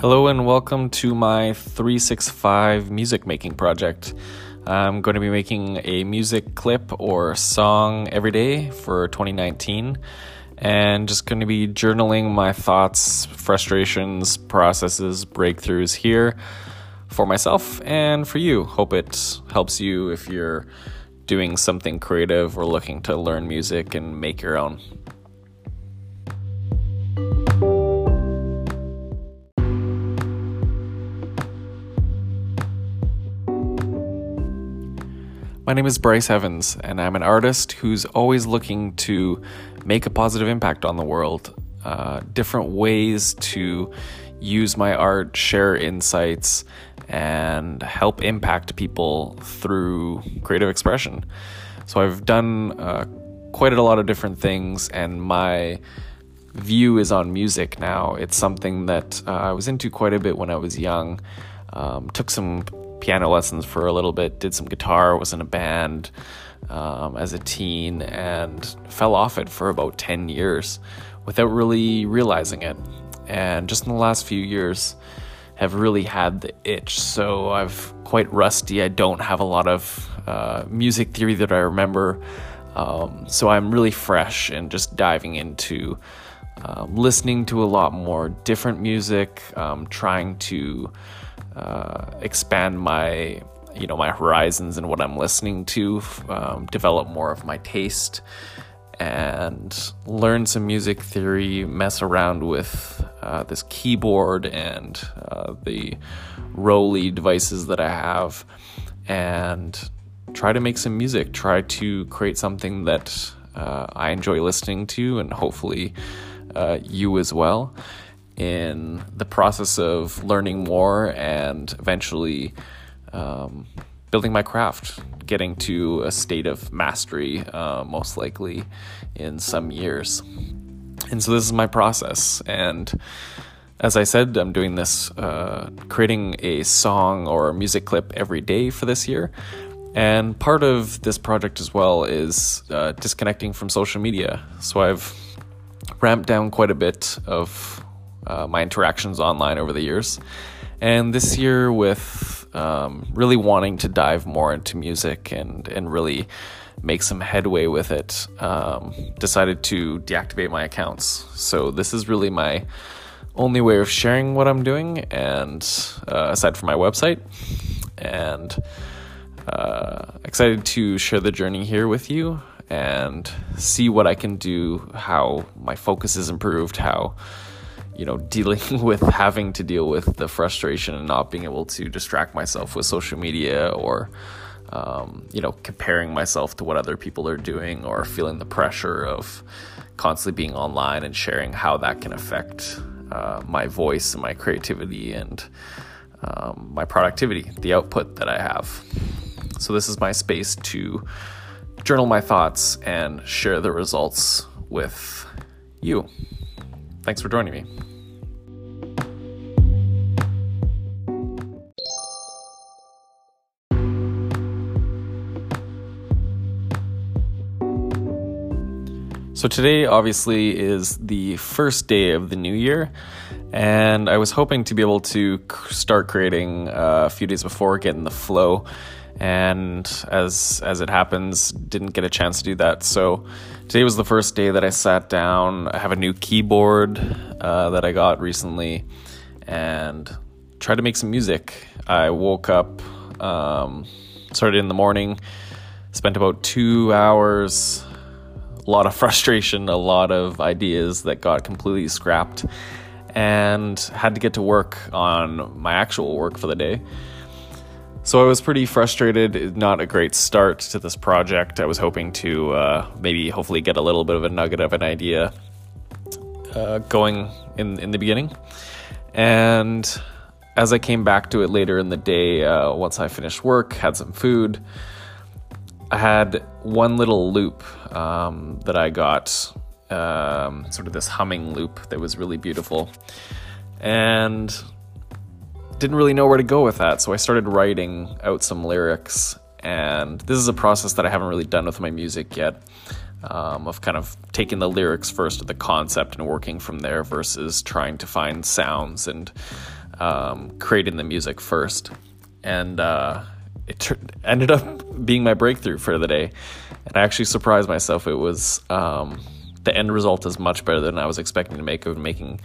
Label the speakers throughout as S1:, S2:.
S1: Hello and welcome to my 365 music making project. I'm going to be making a music clip or song every day for 2019 and just going to be journaling my thoughts, frustrations, processes, breakthroughs here for myself and for you. Hope it helps you if you're doing something creative or looking to learn music and make your own. My name is Bryce Evans, and I'm an artist who's always looking to make a positive impact on the world. Uh, different ways to use my art, share insights, and help impact people through creative expression. So I've done uh, quite a lot of different things, and my view is on music now. It's something that uh, I was into quite a bit when I was young. Um, took some piano lessons for a little bit, did some guitar, was in a band um, as a teen, and fell off it for about 10 years without really realizing it. And just in the last few years, have really had the itch. So I've quite rusty. I don't have a lot of uh, music theory that I remember. Um, so I'm really fresh and just diving into um, listening to a lot more different music, um, trying to uh, expand my you know my horizons and what I'm listening to, um, develop more of my taste, and learn some music theory. Mess around with uh, this keyboard and uh, the ROLI devices that I have, and try to make some music. Try to create something that uh, I enjoy listening to, and hopefully uh, you as well in the process of learning more and eventually um, building my craft, getting to a state of mastery, uh, most likely in some years. And so this is my process. And as I said, I'm doing this, uh, creating a song or a music clip every day for this year. And part of this project as well is uh, disconnecting from social media. So I've ramped down quite a bit of uh, my interactions online over the years. And this year, with um, really wanting to dive more into music and, and really make some headway with it, um, decided to deactivate my accounts. So, this is really my only way of sharing what I'm doing, and uh, aside from my website. And uh, excited to share the journey here with you and see what I can do, how my focus is improved, how you know, dealing with having to deal with the frustration and not being able to distract myself with social media or, um, you know, comparing myself to what other people are doing or feeling the pressure of constantly being online and sharing how that can affect uh, my voice and my creativity and um, my productivity, the output that I have. So, this is my space to journal my thoughts and share the results with you. Thanks for joining me. So, today obviously is the first day of the new year, and I was hoping to be able to start creating uh, a few days before, get in the flow. And as as it happens, didn't get a chance to do that. So today was the first day that I sat down. I have a new keyboard uh, that I got recently, and tried to make some music. I woke up, um, started in the morning, spent about two hours a lot of frustration, a lot of ideas that got completely scrapped, and had to get to work on my actual work for the day. So I was pretty frustrated. Not a great start to this project. I was hoping to uh, maybe, hopefully, get a little bit of a nugget of an idea uh, going in in the beginning, and as I came back to it later in the day, uh, once I finished work, had some food, I had one little loop um, that I got, um, sort of this humming loop that was really beautiful, and didn't really know where to go with that. So I started writing out some lyrics, and this is a process that I haven't really done with my music yet. Um, of kind of taking the lyrics first of the concept and working from there versus trying to find sounds and um, creating the music first. And uh, it ter- ended up being my breakthrough for the day. And I actually surprised myself. It was um, the end result is much better than I was expecting to make of making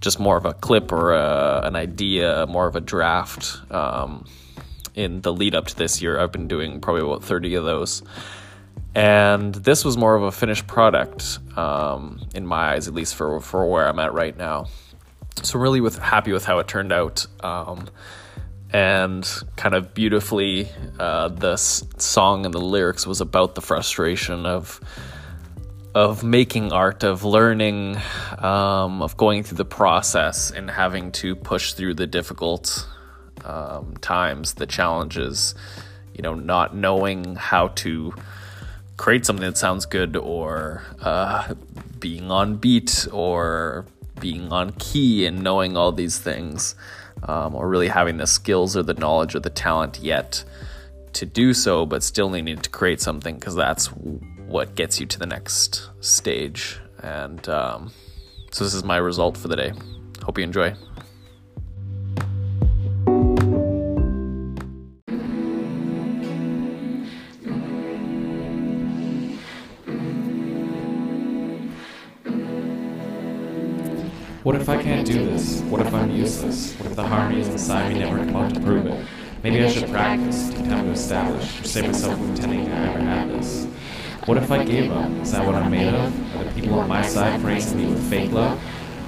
S1: just more of a clip or a, an idea, more of a draft. Um, in the lead up to this year, I've been doing probably about 30 of those. And this was more of a finished product, um, in my eyes, at least for, for where I'm at right now. So, really with happy with how it turned out. Um, and kind of beautifully, uh, the song and the lyrics was about the frustration of of making art, of learning, um, of going through the process and having to push through the difficult um, times, the challenges, you know, not knowing how to create something that sounds good or uh, being on beat or being on key and knowing all these things um, or really having the skills or the knowledge or the talent yet to do so, but still needing to create something because that's what gets you to the next stage. And um, so this is my result for the day. Hope you enjoy.
S2: What if I can't do this? What if I'm useless? What if the harmonies inside me never come out to prove it? Maybe I should practice, take time to establish, or save myself from pretending I ever had this. What if I gave up? Is that what I'm made of? Are the people on my side praising me with fake love?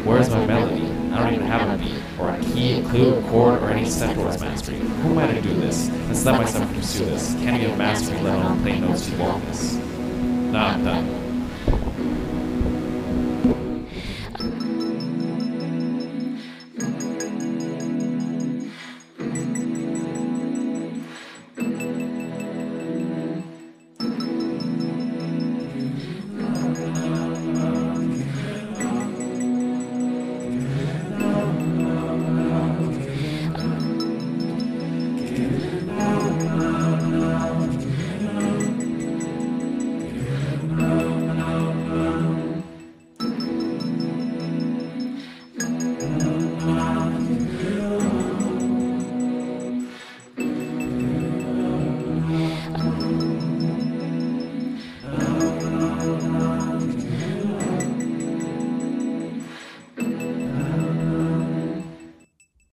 S2: Where's my melody? I don't even have a beat, or a key, a clue, a chord, or any step towards mastery. Who am I to do this? Let's let myself pursue this. Can't even mastery, let alone play notes to boldness. Nah, I'm done.